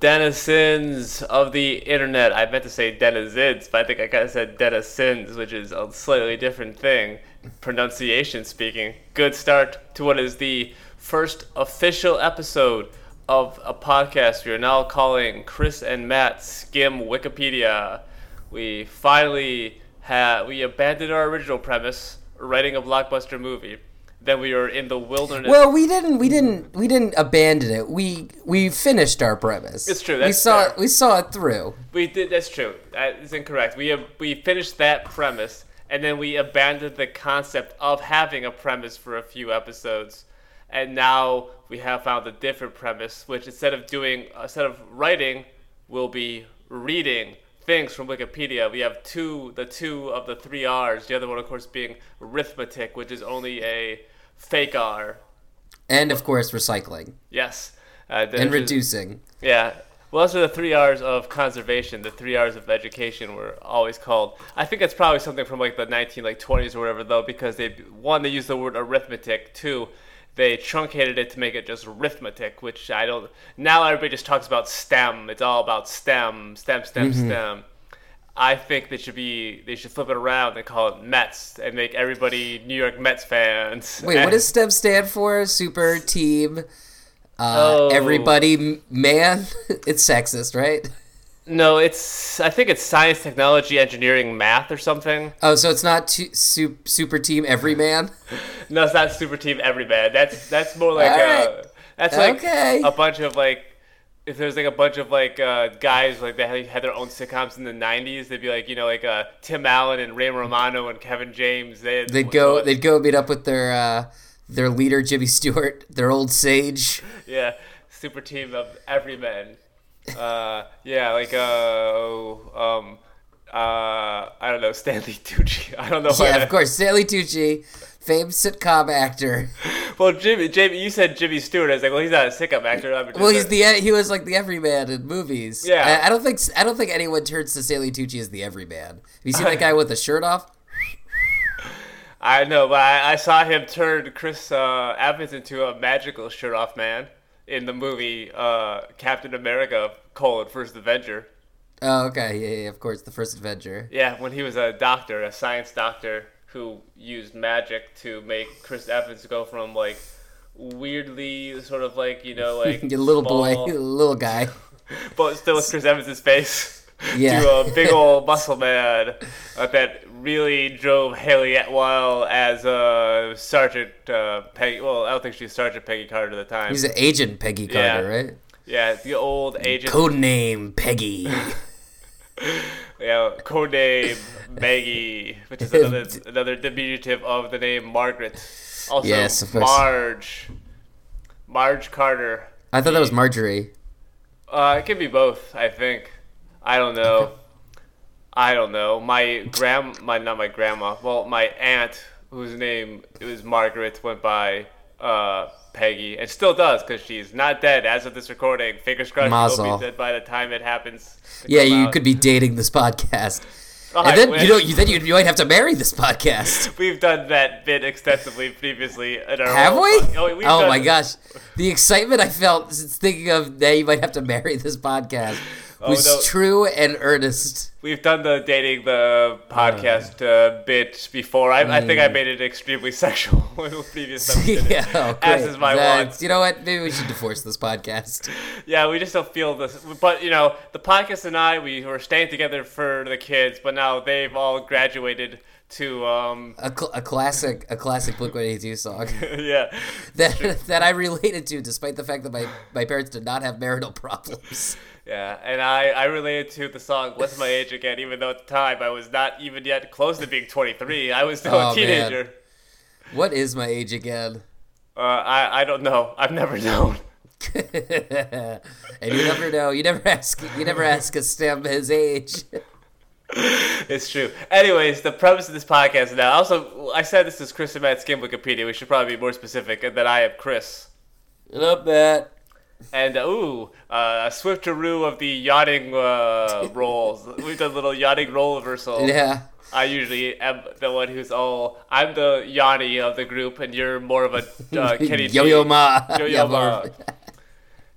denizens of the internet. I meant to say denizens, but I think I kind of said denizens, which is a slightly different thing, pronunciation speaking. Good start to what is the first official episode of a podcast we are now calling Chris and Matt Skim Wikipedia. We finally had we abandoned our original premise, writing a blockbuster movie then we were in the wilderness. Well, we didn't. We didn't. We didn't abandon it. We we finished our premise. It's true. we saw fair. we saw it through. We did. That's true. That is incorrect. We have, we finished that premise, and then we abandoned the concept of having a premise for a few episodes, and now we have found a different premise, which instead of doing instead of writing, we'll be reading things from Wikipedia. We have two, the two of the three R's. The other one, of course, being arithmetic, which is only a fake R. And of course, recycling. Yes. Uh, and reducing. Yeah. Well, those are the three R's of conservation. The three R's of education were always called. I think it's probably something from like the 19 like 20s or whatever though, because they one they use the word arithmetic. Two, they truncated it to make it just arithmetic, which I don't. Now everybody just talks about STEM. It's all about STEM, STEM, STEM, mm-hmm. STEM. I think they should be they should flip it around and call it Mets and make everybody New York Mets fans. Wait, what does STEM stand for? Super team. Uh, oh. Everybody man. it's sexist, right? No, it's. I think it's science, technology, engineering, math, or something. Oh, so it's not t- su- super team everyman. no, it's not super team everyman. That's that's more like right. a, that's like okay. a bunch of like if there's like a bunch of like uh, guys like that had their own sitcoms in the '90s, they'd be like you know like uh, Tim Allen and Ray Romano and Kevin James. They would go they'd go meet up with their uh, their leader Jimmy Stewart, their old sage. Yeah, super team of everymen. Uh, yeah, like uh, oh, um, uh, I don't know Stanley Tucci. I don't know. Yeah, of course, Stanley Tucci famed sitcom actor. Well, Jimmy, Jamie, you said Jimmy Stewart. I was like, well, he's not a sitcom actor. well, he's the he was like the everyman in movies. Yeah, I, I, don't think I don't think anyone turns to Stanley Tucci as the everyman. Have you seen that guy with the shirt off? I know, but I, I saw him turn Chris uh, Evans into a magical shirt off man in the movie uh, Captain America: colon, First Avenger. Oh, okay, yeah, yeah, of course, the First Avenger. Yeah, when he was a doctor, a science doctor who used magic to make Chris Evans go from like weirdly sort of like you know like a little small, boy, little guy, but still with Chris Evans' face. Yeah. to a big old muscle man uh, that really drove Hayley Atwell as uh, Sergeant uh, Peggy. Well, I don't think she's Sergeant Peggy Carter at the time. He's an Agent Peggy Carter, yeah. right? Yeah, the old agent. Codename Peggy. yeah, codename Maggie, which is another another diminutive of the name Margaret. Also, yes. Marge. Marge Carter. I thought that was Marjorie. Uh, it could be both. I think. I don't know. I don't know. My grand, my not my grandma. Well, my aunt, whose name it was Margaret, went by uh, Peggy, and still does because she's not dead as of this recording. Fingers crossed, she'll be dead by the time it happens. Yeah, you out. could be dating this podcast. Oh, and then you know you then you, you might have to marry this podcast. We've done that bit extensively previously. In our have we? Oh, oh my gosh, the excitement I felt thinking of that you might have to marry this podcast oh, was no. true and earnest. We've done the dating the podcast uh, bit before. I, mm. I, think I mm. made it extremely sexual in the previous episode. yeah, oh, as is my want. You know what? Maybe we should divorce this podcast. yeah, we just don't feel this. But you know, the podcast and I, we were staying together for the kids, but now they've all graduated to um a, cl- a classic a classic Blink One Eighty Two song. yeah, that that I related to, despite the fact that my my parents did not have marital problems. Yeah, and I, I related to the song What's My Age Again, even though at the time I was not even yet close to being 23. I was still oh, a teenager. Man. What is my age again? Uh, I, I don't know. I've never known. and you never know. You never ask. You never ask a STEM his age. it's true. Anyways, the premise of this podcast now. Also, I said this is Chris and Matt Skim Wikipedia. We should probably be more specific And that I am Chris. Love that. And uh, ooh, uh, a swifteroo of the yachting uh, rolls. We've done a little yachting role reversal. Yeah. I usually am the one who's all. I'm the Yanni of the group, and you're more of a uh, Kenny. Yo Yo Ma. Yo Yo Ma.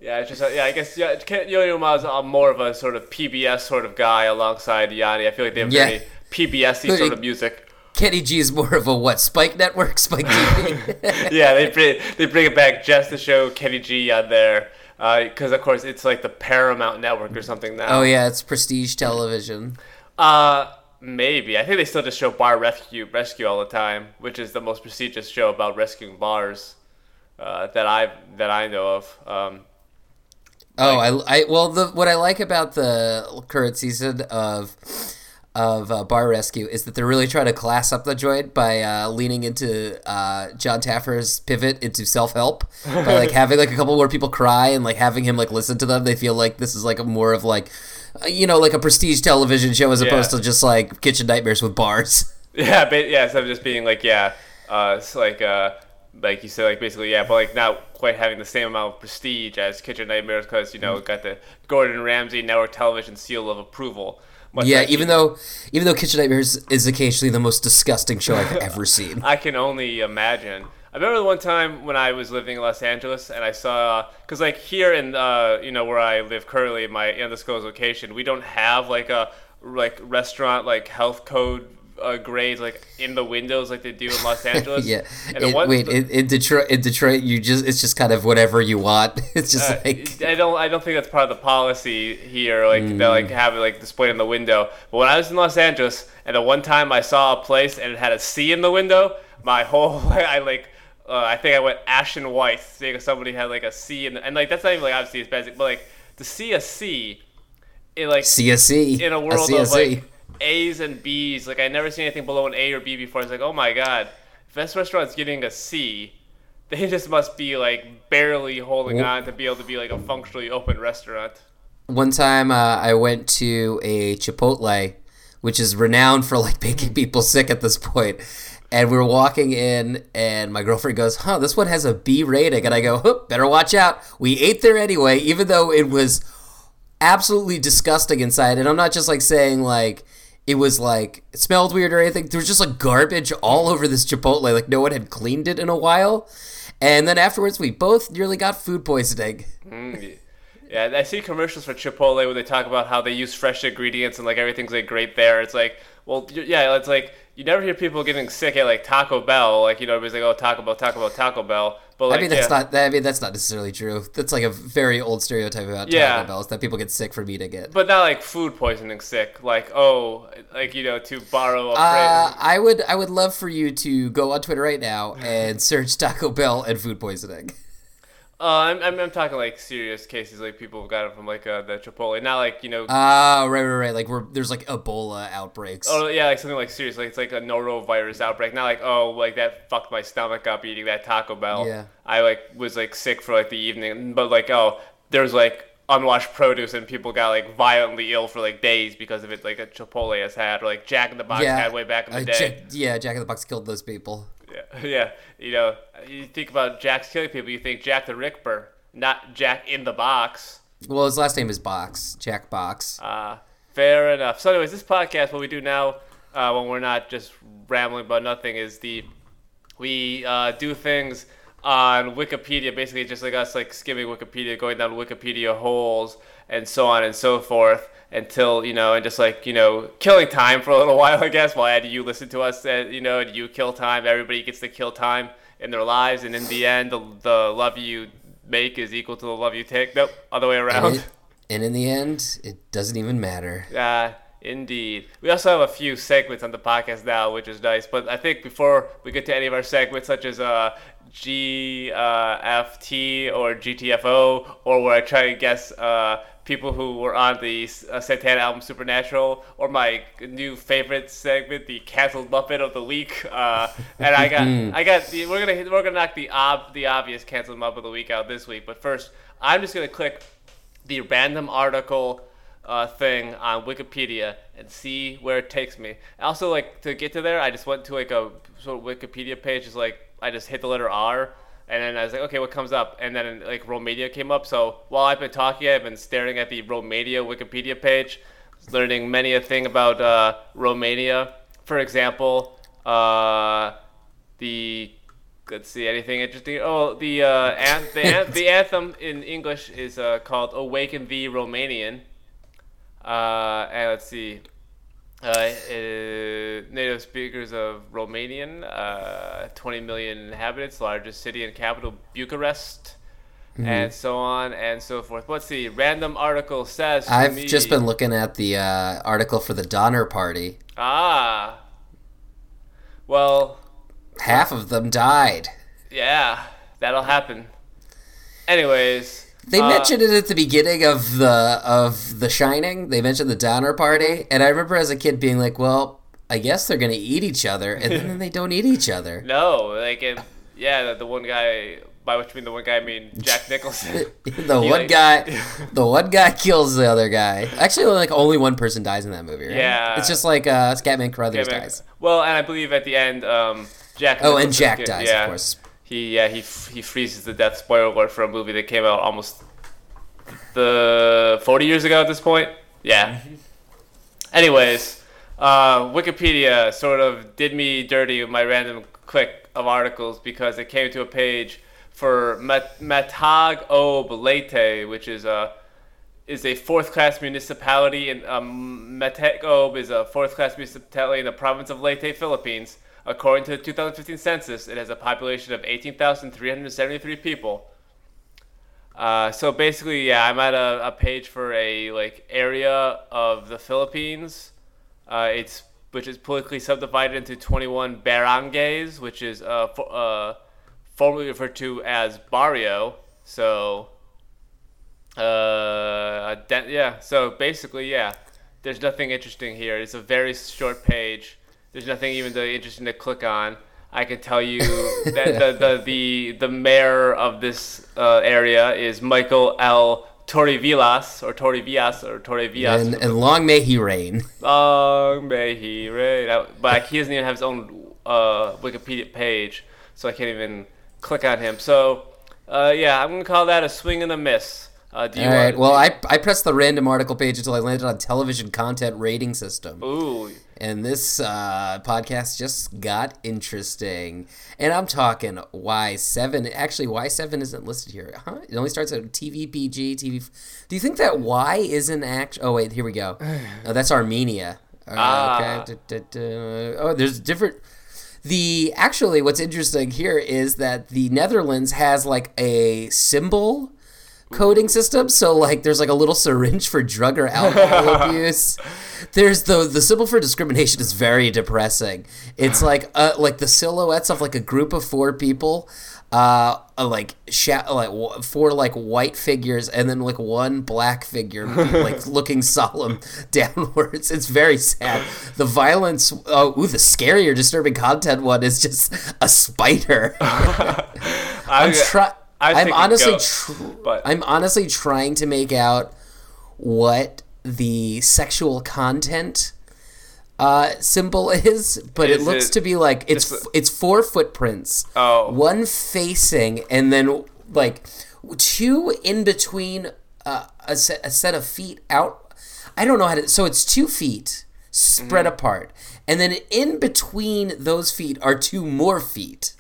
Yeah, it's just yeah. I guess yeah. Yo-Yo Ma's more of a sort of PBS sort of guy alongside Yanni. I feel like they have Yeah. very PBS-y sort of music. Kenny G is more of a what? Spike Network, Spike TV. yeah, they bring they bring it back just to show Kenny G on there because of course it's like the Paramount Network or something now. oh yeah, it's prestige television. Uh, maybe I think they still just show Bar Rescue Rescue all the time, which is the most prestigious show about rescuing bars uh, that I that I know of. Um, Oh, I, I well the what I like about the current season of of uh, Bar Rescue is that they're really trying to class up the joint by uh, leaning into uh, Jon Taffer's pivot into self help by like having like a couple more people cry and like having him like listen to them. They feel like this is like a more of like uh, you know like a prestige television show as opposed to just like kitchen nightmares with bars. Yeah, but yeah, instead of just being like, yeah, uh, it's like, uh, like you said, like basically, yeah, but like not quite having the same amount of prestige as Kitchen Nightmares because you know it got the Gordon Ramsay network television seal of approval. Much Yeah, like even though even though Kitchen Nightmares is occasionally the most disgusting show I've ever seen. I can only imagine. I remember the one time when I was living in Los Angeles and I saw, because like here in, uh, you know, where I live currently, my undisclosed location, we don't have like a like restaurant like health code uh, grades like in the windows like they do in Los Angeles. Yeah. And the In- one- wait, in, in Detroit, in Detroit, you just it's just kind of whatever you want. It's just Uh, like I don't I don't think that's part of the policy here, like Mm. that like have it like displayed in the window. But when I was in Los Angeles and the one time I saw a place and it had a C in the window, my whole I like uh, I think I went ashen white seeing somebody had like a C in the, and like that's not even like obviously it's basic, but like to see a C in like CSC in a world CSC. of like A's and B's, like I never seen anything below an A or B before. It's like, oh my god, if this restaurant's getting a C, they just must be like barely holding on to be able to be like a functionally open restaurant. One time, uh, I went to a Chipotle, which is renowned for like making people sick at this point. And we were walking in, and my girlfriend goes, "Huh, this one has a B rating." And I go, huh, "Better watch out." We ate there anyway, even though it was absolutely disgusting inside. And I'm not just like saying like it was like it smelled weird or anything. There was just like garbage all over this Chipotle. Like no one had cleaned it in a while. And then afterwards, we both nearly got food poisoning. Mm, yeah, I see commercials for Chipotle where they talk about how they use fresh ingredients and like everything's like great there. It's like, well, yeah, it's like you never hear people getting sick at like Taco Bell. Like you know, everybody's like, oh, Taco Bell, Taco Bell, Taco Bell. But like, I mean, that's yeah. not. I mean, that's not necessarily true. That's like a very old stereotype about Yeah. Taco Bell is that people get sick from eating it. But not like food poisoning sick. Like oh, like you know, to borrow a Uh. I would. I would love for you to go on Twitter right now and search Taco Bell and food poisoning. Uh, I'm, I'm, I'm talking like serious cases, like people have got it from like uh, the Chipotle, not like you know. Ah, right, right, right. Like we're there's like Ebola outbreaks. Oh yeah, like something like serious, like it's like a norovirus outbreak. Not like oh, like that fucked my stomach up eating that Taco Bell. Yeah. I like was like sick for like the evening, but like oh, there's like unwashed produce and people got like violently ill for like days because of it. Like a Chipotle has had, or like Jack in the Box had way back in the uh, day. Yeah, Jack in the Box killed those people. Yeah, yeah. You know, you think about Jack's killing people, you think Jack the Ripper, not Jack in the Box. Well, his last name is Box, Jack Box. Uh, fair enough. So, anyways, this podcast, what we do now, uh, when we're not just rambling about nothing, is the we uh, do things on Wikipedia, basically just like us, like skimming Wikipedia, going down Wikipedia holes, and so on and so forth, until you know, and just like you know, killing time for a little while, I guess. While Ed, you listen to us, uh, you know, and you kill time. Everybody gets to kill time in their lives, and in the end, the, the love you make is equal to the love you take. Nope, other way And, around. it, and in the end, it doesn't even matter. Uh, indeed. We also have a few segments on the podcast now, which is nice. But I think before we get to any of our segments, such as uh, GFT or GTFO, or where I try to guess uh, people who were on the uh, Santana album Supernatural, or my new favorite segment, the canceled Muppet of the week. Uh, and I got, I got, the, we're gonna, we're gonna knock the ob, the obvious canceled Muppet of the week out this week. But first, I'm just gonna click the random article uh, thing on Wikipedia and see where it takes me. Also, like to get to there, I just went to like a sort of Wikipedia page. Is like I just hit the letter R, and then I was like, okay, what comes up? And then like Romania came up. So while I've been talking, I've been staring at the Romania Wikipedia page, learning many a thing about uh, Romania. For example, uh, the let's see anything interesting. Oh, the uh, an- the, an- the anthem in English is uh, called "Awaken Thee, Romanian." Uh, and let's see. Uh, uh, native speakers of Romanian, uh, 20 million inhabitants, largest city and capital, Bucharest, and so on and so forth. What's the. Random article says. I've me- just been looking at the uh, article for the Donner Party. Ah. Well, Half of them died. yeah, that'll happen. Anyways. They uh, mentioned it at the beginning of the of The Shining. They mentioned the Donner Party, and I remember as a kid being like, "Well, I guess they're gonna eat each other," and then they don't eat each other. No, like, it, yeah, the, the one guy, by which I mean the one guy, I mean Jack Nicholson. the He, one like- guy, the one guy kills the other guy. Actually, like only one person dies in that movie. Right? Yeah. it's just like uh, Scatman Crothers Yeah, man. dies. Well, and I believe at the end, um, Jack. Oh, and Jack dies, yeah, of course. He yeah he he freezes the death. Spoiler alert for a movie that came out almost the 40 years ago at this point. Yeah. Anyways, uh, Wikipedia sort of did me dirty with my random click of articles because it came to a page for Met- Matag Ob Leyte, which is a is a fourth class municipality in um, Matag Ob is a fourth class municipality in the province of Leyte, Philippines. According to the 2015 census, it has a population of 18,373 people. Uh, so basically, yeah, I'm at a, a page for a like area of the Philippines. Uh, it's which is politically subdivided into 21 barangays, which is uh, for, uh, formerly referred to as barrio. So, uh, yeah. So basically, yeah, there's nothing interesting here. It's a very short page. There's nothing even to, interesting to click on. I can tell you that the, the, the, the mayor of this uh, area is Michael L. Torrevillas, or Torrevillas, or Torrevillas. And, and long may he reign. Long may he reign. But he doesn't even have his own uh, Wikipedia page, so I can't even click on him. So, uh, yeah, I'm gonna call that a swing and a miss. Uh, do you All right. Well, I I pressed the random article page until I landed on television content rating system. Ooh, And this uh, podcast just got interesting. And I'm talking Y7. Actually, Y7 isn't listed here. Huh? It only starts at TVPG. TV. Do you think that Y isn't act? Oh, wait, here we go. Oh, that's Armenia. Uh, Ah. okay. Da, da, da. Oh, there's different. The actually, what's interesting here is that the Netherlands has like a symbol coding system. So like, there's like a little syringe for drug or alcohol abuse. There's the the symbol for discrimination is very depressing. It's like uh like the silhouettes of like a group of four people. Uh, like sha- like w- four like white figures and then like one black figure like looking solemn downwards. It's very sad. The violence. Oh, ooh, the scarier, disturbing content one is just a spider. I'm try- I I'm honestly, ghosts, tr- but- I'm honestly trying to make out what the sexual content uh, symbol is, but it looks it to be like it's f- it's four footprints, Oh. one facing, and then like two in between uh, a, set, a set of feet out. I don't know how to. So it's two feet spread Mm-hmm. apart, and then in between those feet are two more feet.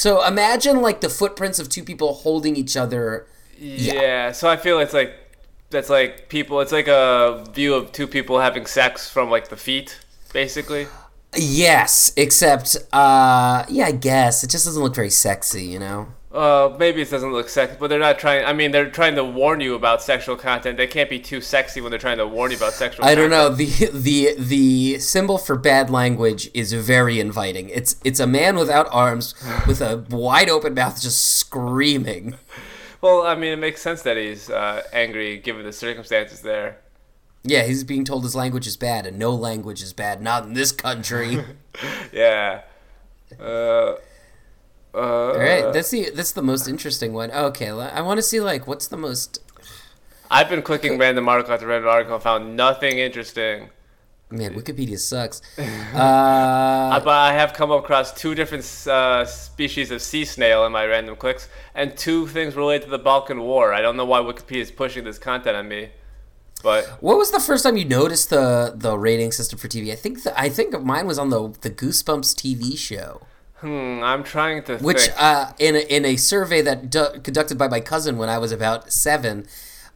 So imagine like the footprints of two people holding each other. yeah. So I feel it's like that's like people. It's like a view of two people having sex from like the feet, basically. Yes, except uh yeah, I guess it just doesn't look very sexy, you know. Uh, maybe it doesn't look sexy, but they're not trying. I mean, they're trying to warn you about sexual content. They can't be too sexy when they're trying to warn you about sexual. I don't know. The the the symbol for bad language is very inviting. It's it's a man without arms with a wide open mouth just screaming. Well, I mean, it makes sense that he's uh, angry given the circumstances there. Yeah, he's being told his language is bad and no language is bad, not in this country. Yeah. Uh. Uh, All right, that's the that's the most interesting one. Okay, I want to see like what's the most I've been clicking random article after random article and found nothing interesting. Man, Wikipedia sucks. Uh, Uh, but I have come across two different uh, species of sea snail in my random clicks, and two things related to the Balkan War. I don't know why Wikipedia is pushing this content on me, but what was the first time you noticed the the rating system for TV? I think the, I think mine was on the the Goosebumps TV show. Hmm, I'm trying to which think. uh, in a, in a survey that du- conducted by my cousin when I was about seven,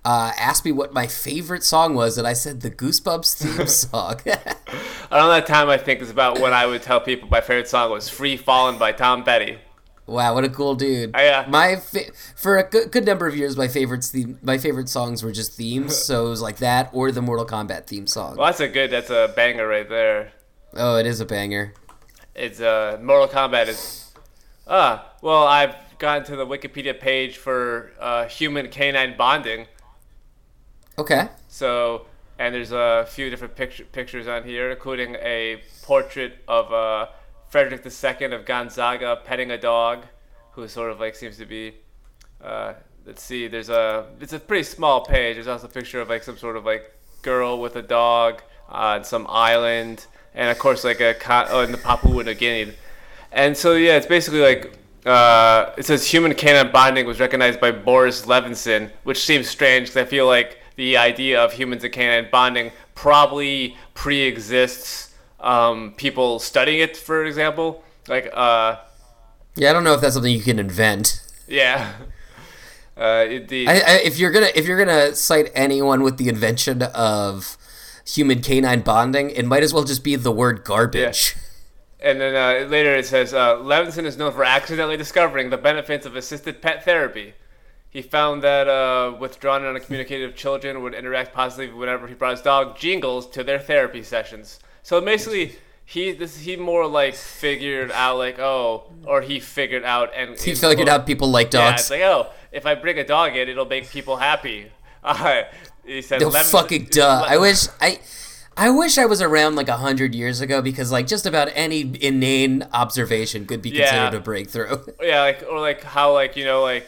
uh, asked me what my favorite song was, and I said the Goosebumps theme song. Around that time, I think is about when I would tell people my favorite song was "Free Fallin' by Tom Petty. wow, what a cool dude! I, uh, my fa- for a good, good number of years, my favorites theme, my favorite songs were just themes, so it was like that or the Mortal Kombat theme song. Well, that's a good. That's a banger right there. Oh, it is a banger. It's uh, Mortal Kombat is. Ah, well, I've gone to the Wikipedia page for uh, human canine bonding. Okay. So, and there's a few different picture, pictures on here, including a portrait of uh, Frederick II of Gonzaga petting a dog, who sort of like seems to be. Uh, let's see. There's a. It's a pretty small page. There's also a picture of like some sort of like girl with a dog on some island, and of course like a co- oh, in the Papua New Guinea. And so yeah, it's basically like uh, it says human canine bonding was recognized by Boris Levinson, which seems strange because I feel like the idea of humans and canine bonding probably pre-exists um, people studying it, for example. Like, uh, Yeah, I don't know if that's something you can invent. yeah. Uh, it, the, I, I, if you're gonna if you're gonna cite anyone with the invention of human canine bonding, it might as well just be the word garbage. And then uh, later it says uh, Levinson is known for accidentally discovering the benefits of assisted pet therapy. He found that uh, withdrawn and uncommunicative children would interact positively whenever he brought his dog Jingles to their therapy sessions. So basically, he this he more like figured out like oh, or he figured out and He figured out people like Yeah, dogs. it's like oh, if I bring a dog in, it'll make people happy. Uh, he said no fucking duh. I wish I. I wish I was around like a hundred years ago because like just about any inane observation could be Yeah. considered a breakthrough. Yeah, like or like how like you know like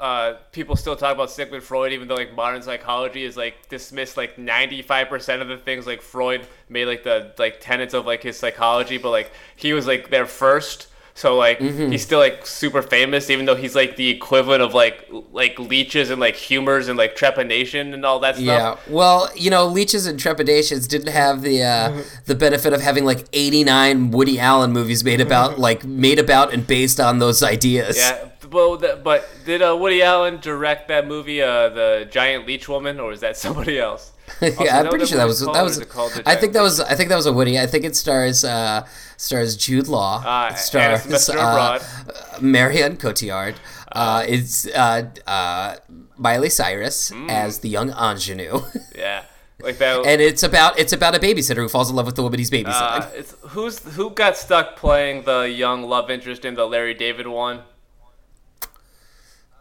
uh, people still talk about Sigmund Freud, even though like modern psychology is like dismissed like ninety five percent of the things like Freud made like the like tenets of like his psychology, but like he was like there first. So like Mm-hmm. he's still like super famous, even though he's like the equivalent of like like leeches and like humors and like trepanation and all that stuff. Yeah, well, you know, leeches and trepidations didn't have the uh, the benefit of having like eighty nine Woody Allen movies made about like made about and based on those ideas. Yeah, well, th- but did uh, Woody Allen direct that movie, uh, the Giant Leech Woman, or is that somebody else? Yeah, I'm pretty sure that was that was. is it called The I think that was I think that was a Woody. I think it stars uh, stars Jude Law. Ah, it stars Mr. uh, Abroad. Marion Cotillard. Uh, it's uh, uh, Miley Cyrus Hmm. as the young ingenue, Yeah, like that. and it's about it's about a babysitter who falls in love with the woman he's babysitting. uh, it's who's who got stuck playing the young love interest in the Larry David one.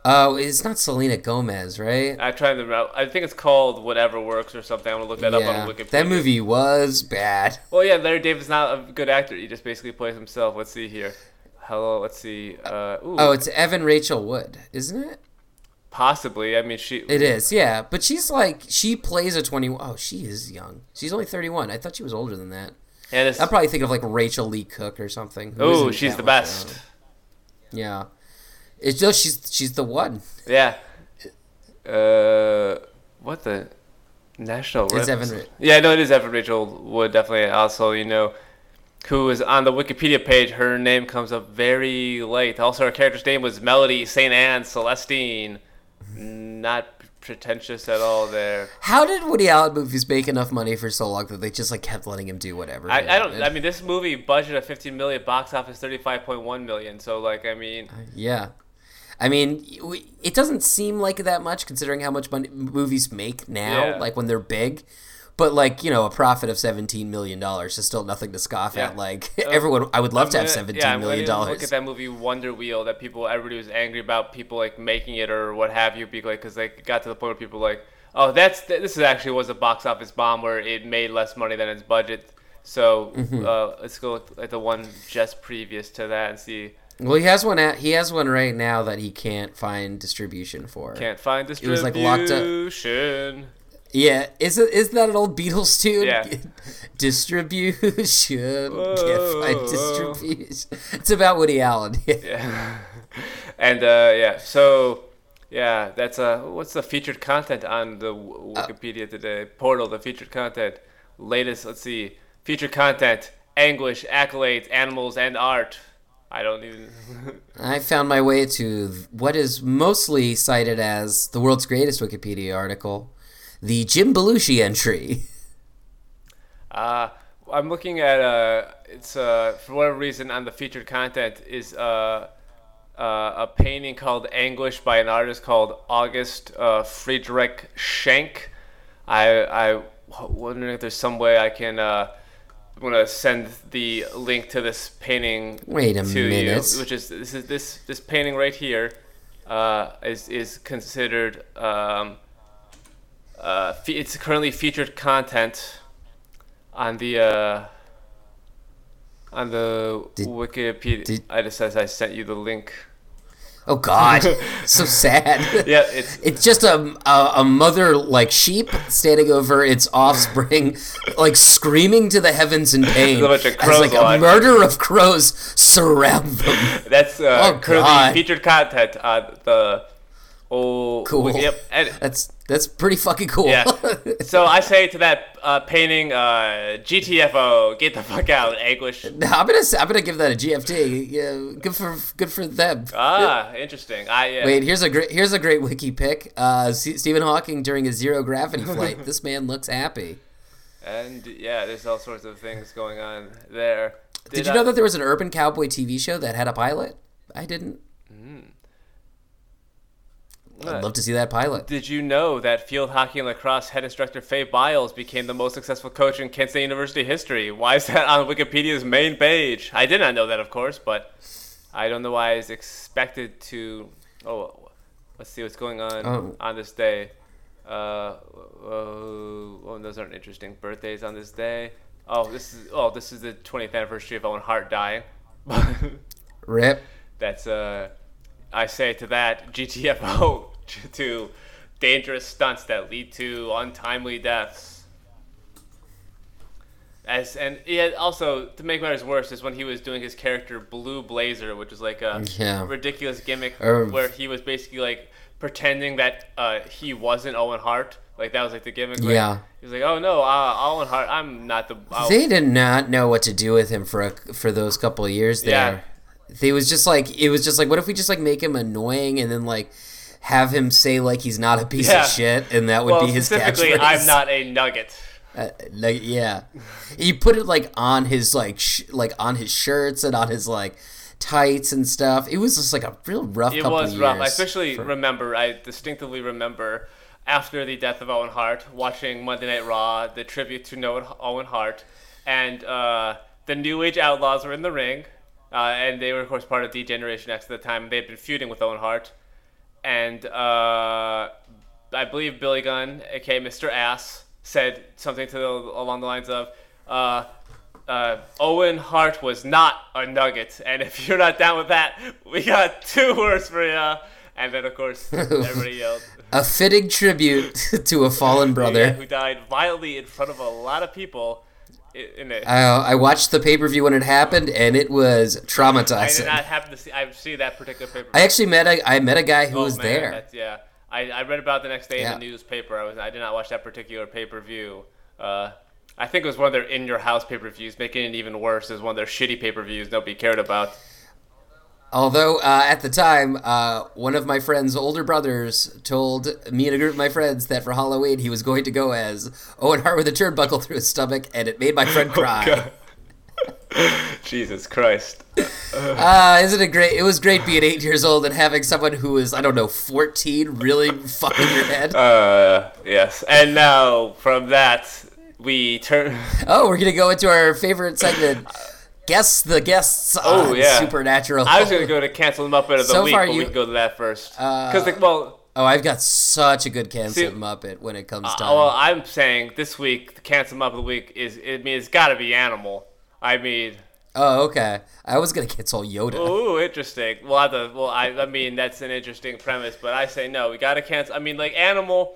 Oh, it's not Selena Gomez, right? I tried to remember. I think it's called Whatever Works or something. I'm gonna look that up on Wikipedia. that movie was bad. Well, yeah, Larry David's not a good actor. He just basically plays himself. Let's see here. Hello, let's see. Uh, ooh, Oh, it's Evan Rachel Wood, isn't it? possibly. I mean, she. It is, yeah. But she's like she plays a twenty. Oh, she is young. She's only thirty one. I thought she was older than that. It's, I'm probably thinking of like Rachael Leigh Cook or something. Oh, she's the best. Round. Yeah, it's just she's she's the one. Yeah. Uh, what the national? It's Evan Ra- Yeah, no, it is Evan Rachel Wood. Definitely. Also, you know, who is on the Wikipedia page? Her name comes up very late. Also, her character's name was Melody Saint Anne Celestine. Not pretentious at all. There. How did Woody Allen movies make enough money for so long that they just like kept letting him do whatever? I, I don't. wanted? I mean, this movie budget of 15 million, box office 35.1 million. So, like, I mean, Yeah. I mean, it doesn't seem like that much considering how much money movies make now, Yeah. like when they're big. But like you know, a profit of seventeen million dollars is still nothing to scoff Yeah. at. Like everyone, I would love to have gonna- seventeen yeah, I'm million gonna Look at that movie Wonder Wheel that people, everybody was angry about people like making it or what have you, because like, they got to the point where people were like, oh, that's this is actually was a box office bomb where it made less money than its budget. So Mm-hmm. uh, let's go with, like the one just previous to that and see. Well, he has one. At, he has one right now that he can't find distribution for. Can't find distribution. It was, like, locked up. Yeah, is it is that an old Beatles tune? Yeah. distribution. Can't find distribution. It's about Woody Allen. Yeah. and uh, yeah, so yeah, that's uh, what's the featured content on the w- Uh, Wikipedia today portal? The featured content, latest. Let's see, featured content: anguish, accolades, animals, and art. I don't even. I found my way to what is mostly cited as the world's greatest Wikipedia article, the Jim Belushi entry. Uh, I'm looking at uh, it's uh, for whatever reason on the featured content is uh, uh, a painting called Anguish by an artist called August uh, Friedrich Schenck. I I wondering if there's some way I can. Uh, I'm gonna send the link to this painting Wait a to minute. you, which is this is this this painting right here uh, is is considered um, uh, fe- it's currently featured content on the uh, on the Did- Wikipedia. did- I just says I sent you the link. Oh God, so sad. Yeah, it's It's just a, a a mother like sheep standing over its offspring, like screaming to the heavens in pain. A bunch of as like a murder of crows surround them. that's uh, Oh, currently featured content on the oh Cool. Yep. And, That's that's pretty fucking cool. yeah. so I say to that uh, painting, uh, GTFO, get the fuck out, Anguish. I'm gonna I'm gonna give that a GFT. Yeah, good for good for them. Ah, interesting. I uh, Wait, here's a great here's a great wiki pick. Uh, S- Stephen Hawking during a zero gravity flight. this man looks happy. And yeah, there's all sorts of things going on there. Did, you I- know that there was an urban cowboy TV show that had a pilot? I didn't. I'd love to see that pilot. Did you know that field hockey and lacrosse head instructor Fay Biles became the most successful coach in Kent State University history? Why is that on Wikipedia's main page? I did not know that, of course, but I don't know why it's expected to. Oh, let's see what's going on Oh. on this day. Uh, oh, oh, those aren't interesting birthdays on this day. Oh, this is oh, this is the 20th anniversary of Owen Hart dying. Rip. That's uh, I say to that GTFO to dangerous stunts that lead to untimely deaths. As and yeah, also to make matters worse is when he was doing his character Blue Blazer, which is like a Yeah. ridiculous gimmick where he was basically like pretending that uh, he wasn't Owen Hart. Like that was like the gimmick. like, Yeah. He was like, "Oh no, uh, Owen Hart, I'm not the." oh, They did not know what to do with him for a, for those couple of years there. They was just like it was just like what if we just like make him annoying and then like have him say like he's not a piece Yeah. of shit and that would well, be his specifically, catchphrase. I'm not a nugget. Uh, like yeah, he put it like on his like sh- like on his shirts and on his like tights and stuff. It was just like a real rough. It was rough. I especially for- remember, I distinctively remember after the death of Owen Hart, watching Monday Night Raw, the tribute to Noah- Owen Hart, and uh, the New Age Outlaws were in the ring, uh, and they were of course part of D Generation X at the time. They had been feuding with Owen Hart, and uh, I believe Billy Gunn, aka Mr. Ass, said something to the, along the lines of. Uh, uh, Owen Hart was not a nugget, and if you're not down with that, we got two words for you. And then, of course, everybody yelled. a fitting tribute to a fallen brother. Who died violently in front of a lot of people in it. I, I watched the pay per view when it happened, and it was traumatizing. I did not happen to see. I see that particular paper. I actually met a I met a guy who Oh, was man, there. Yeah, I, I read about it the next day Yeah. in the newspaper. I was I did not watch that particular pay per view. Uh, I think it was one of their in your house pay per views, making it even worse. Is one of their shitty pay per views nobody cared about. Although uh, at the time, uh, one of my friend's older brothers told me and a group of my friends that for Halloween he was going to go as Owen Hart with a turnbuckle through his stomach, and it made my friend Oh, cry. Jesus Christ. Ah, isn't it great? It was great being eight years old and having someone who was I don't know fourteen really fucking your head. Uh, yes. And now from that, we turn. Oh, we're gonna go into our favorite segment. Guess the guests Oh, yeah. Supernatural. I was gonna go to cancel Muppet of the So week, far but you- we can go to that first. Uh, Because well, Oh, I've got such a good cancel See- Muppet when it comes uh, well, I'm saying this week the cancel Muppet of the week is. I mean, it's got to be Animal. I mean, oh, okay. I was gonna cancel Yoda. ooh, interesting. Well, I, the, well, I, I mean, that's an interesting premise, but I say no. We got to cancel. I mean, like Animal,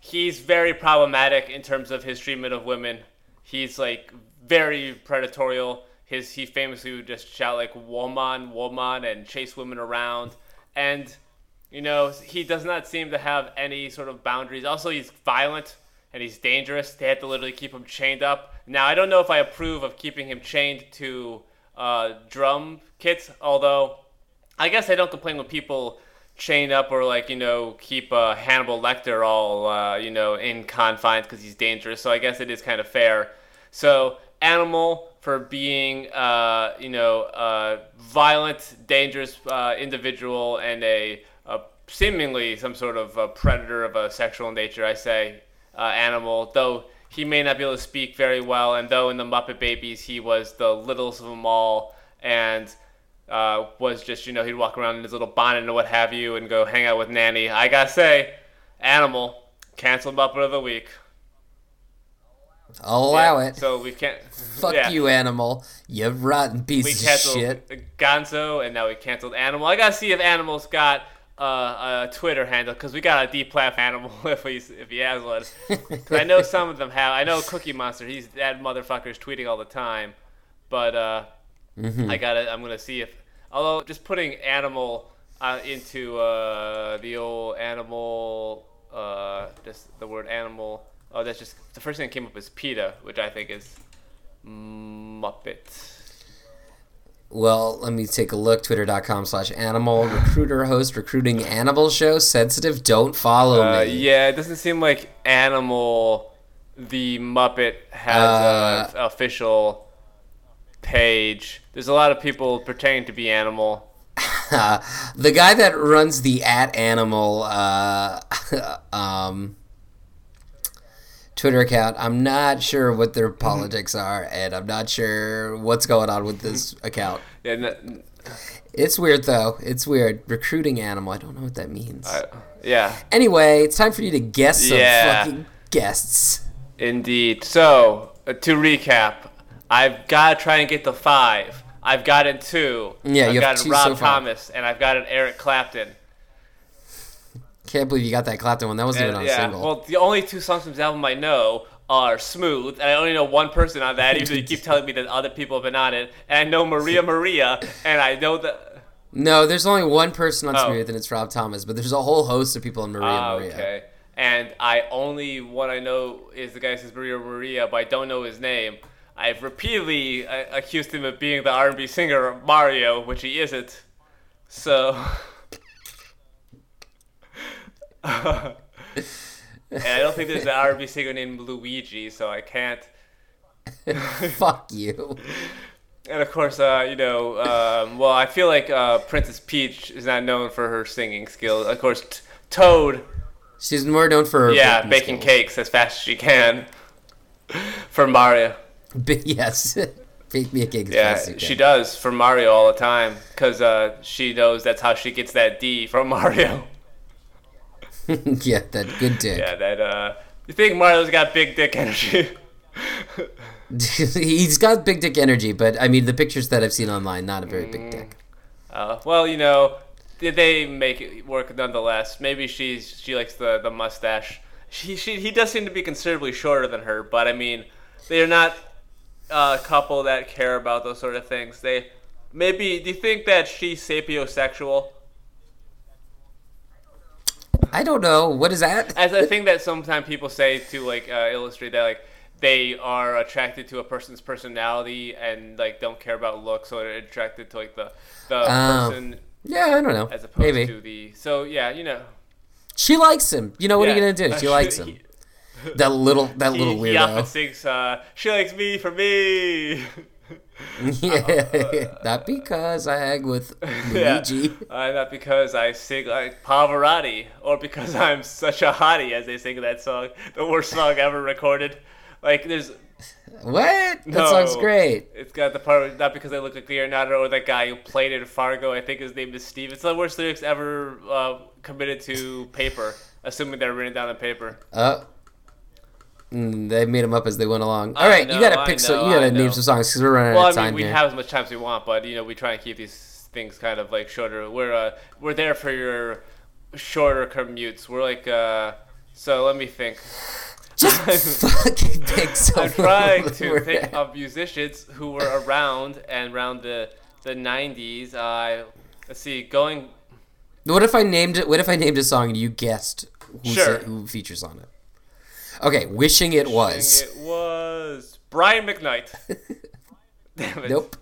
he's very problematic in terms of his treatment of women. He's like very predatorial. His he famously would just shout like "woman, woman" and chase women around, and you know he does not seem to have any sort of boundaries. Also, he's violent and he's dangerous. They had to literally keep him chained up. Now, I don't know if I approve of keeping him chained to uh, drum kits. Although, I guess I don't complain when people chain up or like you know keep uh, Hannibal Lecter all uh, you know in confines because he's dangerous. So I guess it is kind of fair. So Animal for being uh, you know a violent, dangerous uh, individual and a, a seemingly some sort of a predator of a sexual nature. I say uh, Animal, though he may not be able to speak very well, and though in the Muppet Babies he was the littlest of them all, and uh, was just you know he'd walk around in his little bonnet and what have you, and go hang out with Nanny. I gotta say, Animal canceled Muppet of the Week. I'll allow Yeah, it. So we can't. Fuck yeah. you, animal. You rotten piece We of canceled shit. Gonzo, and now we canceled Animal. I gotta see if Animal's got uh, a Twitter handle because we got a deplaf Animal if he's if he has one. Because I know some of them have. I know Cookie Monster. He's that motherfucker's tweeting all the time, but uh, Mm-hmm. I gotta. I'm gonna see if. Although just putting Animal uh, into uh, the old Animal, uh, just the word Animal. Oh, that's just the first thing that came up is PETA, which I think is Muppet. Well, let me take a look. Twitter.com slash animal. Recruiter host recruiting animal show. Sensitive. Don't follow Uh, me. yeah, it doesn't seem like Animal, the Muppet, has Uh, an official page. There's a lot of people pretending to be Animal. the guy that runs the at animal uh, um, Twitter account, I'm not sure what their Mm-hmm. politics are, and I'm not sure what's going on with this account. Yeah, n- It's weird though. It's weird. Recruiting animal. I don't know what that means. Yeah, Anyway, it's time for you to guess some Yeah. fucking guests. indeed. So uh, to recap, I've got to try and get the five. I've gotten two. Yeah, I've you gotten Rob so. Thomas, and I've got an Eric Clapton. Can't believe you got that Clapton one. That wasn't even on a yeah, single. well, the only two songs from his album I know are "Smooth," and I only know one person on that. Even though you keep telling me that other people have been on it, and I know Maria Maria, and I know that. no, there's only one person on Oh. Smooth, and it's Rob Thomas. But there's a whole host of people on Maria Ah, Maria. okay. And I only one I know is the guy who says Maria Maria, but I don't know his name. I've repeatedly uh, accused him of being the R&B singer Mario, which he isn't. So. and I don't think there's an R&B singer named Luigi, so I can't. Fuck you. And of course, uh, you know, um, well, I feel like uh, Princess Peach is not known for her singing skills. Of course, t- Toad, She's more known for her yeah, baking baking cakes as fast as she can. For Mario, yes. Bake me a cake. as yeah, fast as she does for Mario all the time because uh, she knows that's how she gets that D from Mario. yeah, that good dick. Yeah, that. Uh, you think Mario's got big dick energy? He's got big dick energy, but I mean, the pictures that I've seen online, not a very big dick. Uh, well, you know, did they make it work nonetheless? Maybe she's she likes the the mustache. She, she he does seem to be considerably shorter than her, but I mean, they're not a couple that care about those sort of things. They maybe do you think that she's sapiosexual? I don't know. What is that? As a thing that sometimes people say to like uh, illustrate that like they are attracted to a person's personality and like don't care about looks, so they're attracted to like the the Oh. person Yeah, I don't know. as opposed Maybe. to the. So yeah, you know. She likes him. You know what are you gonna do? She likes him. That little, that He, little he often weirdo. sings, uh, "She likes me for me." yeah, not because I hang with yeah, Luigi. uh, not because I sing like Pavarotti, or because I'm such a hottie, as they sing that song, the worst song ever recorded. Like, there's What? That song's great. It's got the part not because I look like Leonardo or that guy who played in Fargo. I think his name is Steve. It's the worst lyrics ever uh, committed to paper, assuming they're written down on paper. Oh. Mm, they made them up as they went along. All right, know, you gotta pick some. know, You gotta name some songs because we're running Well, out of I time mean, we here. have as much time as we want, but you know, we try and keep these things kind of like shorter. We're uh, we're there for your shorter commutes. We're like, uh, so let me think. Just fucking pick some. I'm trying to think of musicians who were around and around the the 90s. Uh, let's see, going. What if I named it? What if I named a song and you guessed who, Sure. who features on it? Okay, wishing it was. It was Brian McKnight. Damn it. Nope.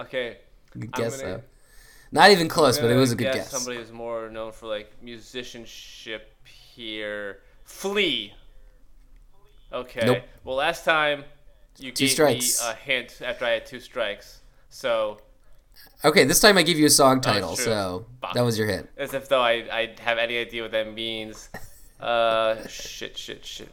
Okay. Good guess gonna- though. Not even close, but it was a good guess. Somebody who's more known for like musicianship here. Flea. Okay. Nope. Well, last time you Two gave strikes. me a hint after I had two strikes. So Okay, this time I give you a song title, so Fuck. that was your hint. as if though I I have any idea what that means. Uh, shit, shit, shit.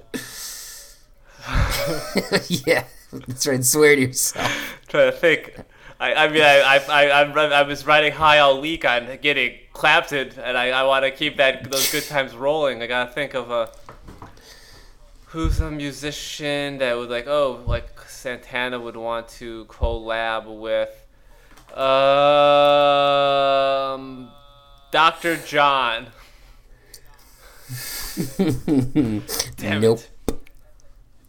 yeah, that's right. Swear to yourself. trying to think. I, I mean, I, I, I, I'm, I was riding high all week on getting Clapton, and I, I want to keep that those good times rolling. I gotta think of a who's a musician that would like, oh, like Santana would want to collab with, um, Dr. John. Damn nope.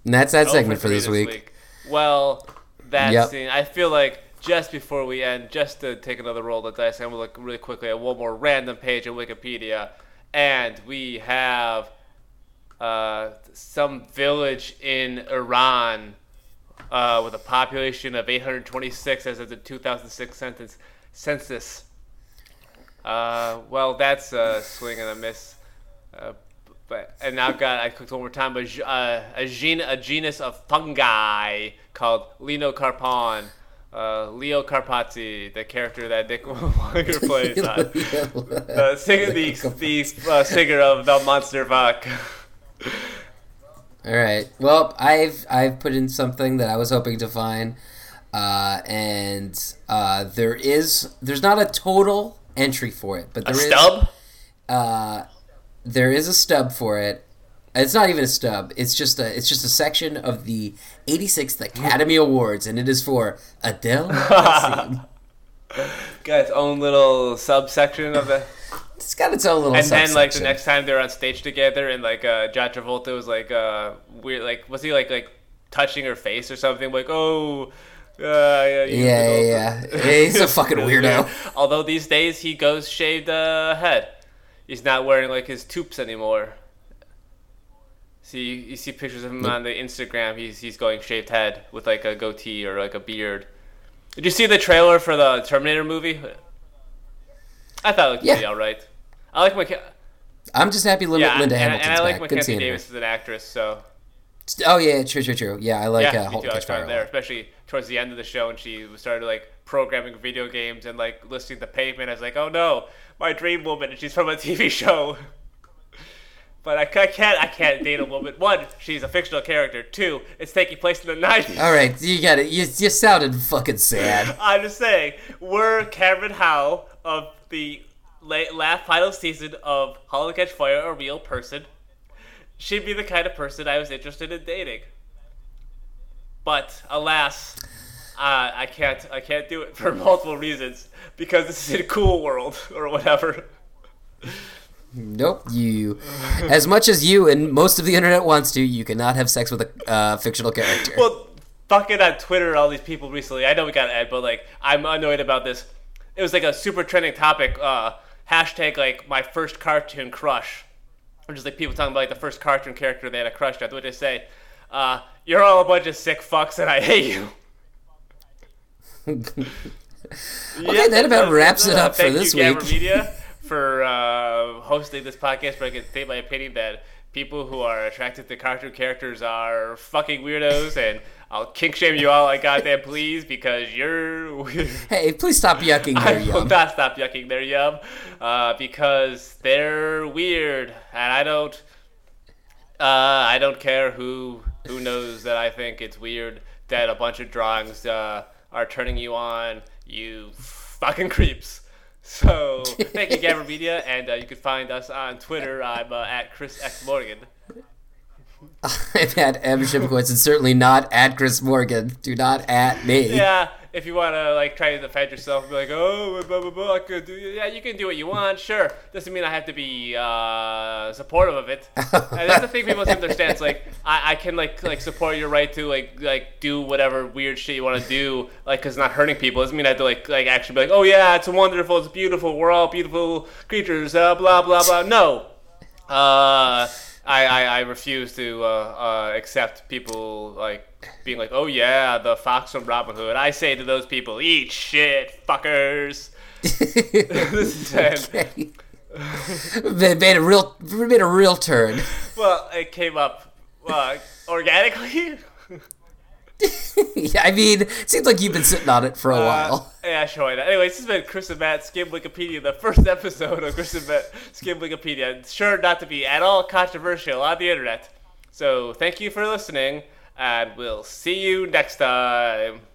And that's that segment for three this week. Well, that's Yep. the- I feel like just before we end, just to take another roll of the dice, I'm gonna look really quickly at one more random page in Wikipedia, and we have uh, some village in Iran uh, with a population of 826 as of the 2006 census. census. Uh, well, that's a swing and a miss. Uh, but and I've got I clicked one more time, but uh, a gen a genus of fungi called Lenocarpon. Uh, Leo Carpazzi, the character that Dick Walker plays, uh, the singer, the, the uh, singer of the Monster Fuck. All right. Well, I've I've put in something that I was hoping to find, uh, and uh, there is there's not a total entry for it, but there is. A is stub? There is a stub for it. It's not even a stub. It's just a it's just a section of the 86th Academy Awards, and it is for Adele. Got its own little subsection of the. it's got its own little. And then like the next time they're on stage together, and like uh, John Travolta was like uh, weird, like was he like like touching her face or something? Like oh. Uh, yeah, Yeah, yeah, yeah. He's a fucking weirdo. Although these days he goes shaved uh, head. He's not wearing like his tubes anymore. See, you see pictures of him on the Instagram. He's he's going shaved head with like a goatee or like a beard. Did you see the trailer for the Terminator movie? I thought it looked Yeah. pretty alright. I like Mc- I'm just happy Linda, yeah, Linda and, Hamilton's and I like back. Good Mackenzie seeing her. Davis as an actress. So Oh yeah, true, true, true. Yeah, I like yeah, uh, me Halt too. I Catch found Fire. there, especially towards the end of the show, and she started like programming video games and like listening to Pavement. I was like, oh no, my dream woman, and she's from a TV show. but I, I can't, I can't date a woman. One, she's a fictional character. Two, it's taking place in the '90s. All right, you got it. You, you sounded fucking sad. I'm just saying, we're Cameron Howe of the la- last final season of Halt and Catch Fire, a real person. She'd be the kind of person I was interested in dating. But alas, uh, I can't. I can't do it for multiple reasons because this is in Cool World or whatever. Nope. You, as much as you and most of the internet wants to, you cannot have sex with a uh, fictional character. Well, fucking on Twitter, all these people recently. I know we got Ed, but like, I'm annoyed about this. It was like a super trending topic. Uh, hashtag like my first cartoon crush, which is like people talking about like the first cartoon character they had a crush on. What they say? Uh, you're all a bunch of sick fucks, and I hate you. Okay, that about wraps it up for thank this you, week. Media, for uh, hosting this podcast. But I can state my opinion that people who are attracted to cartoon characters are fucking weirdos, and I'll kink shame you all I goddamn please because you're weird. hey, please stop yucking I there, will yum. not stop yucking their yum uh, because they're weird, and I don't. Uh, I don't care who who knows that I think it's weird that a bunch of drawings uh, are turning you on. You fucking creeps. So thank you, Gabber Media, and uh, you can find us on Twitter. I'm uh, at Chris X Morgan. I'm at M. Shipowitz and certainly not at Chris Morgan. Do not at me. Yeah, if you want to like try to defend yourself, and be like, oh, blah blah blah, I could do. Yeah, you can do what you want. Sure, doesn't mean I have to be uh, supportive of it. and that's the thing people have to understand. It's like I, I can like like support your right to like like do whatever weird shit you want to do, like because not hurting people. Doesn't mean I have to like like actually be like, oh yeah, it's wonderful, it's beautiful, we're all beautiful creatures. Uh, blah blah blah. No. Uh, I, I, I refuse to uh, uh, accept people like being like, "Oh yeah, the fox from Robin Hood." I say to those people, "Eat shit, fuckers." okay. made a real made a real turn. Well, it came up uh, organically. yeah, I mean, it seems like you've been sitting on it for a uh, while. Yeah, sure. Anyway, this has been Chris and Matt Skim Wikipedia, the first episode of Chris and Matt Skim Wikipedia. Sure not to be at all controversial on the internet. So thank you for listening, and we'll see you next time.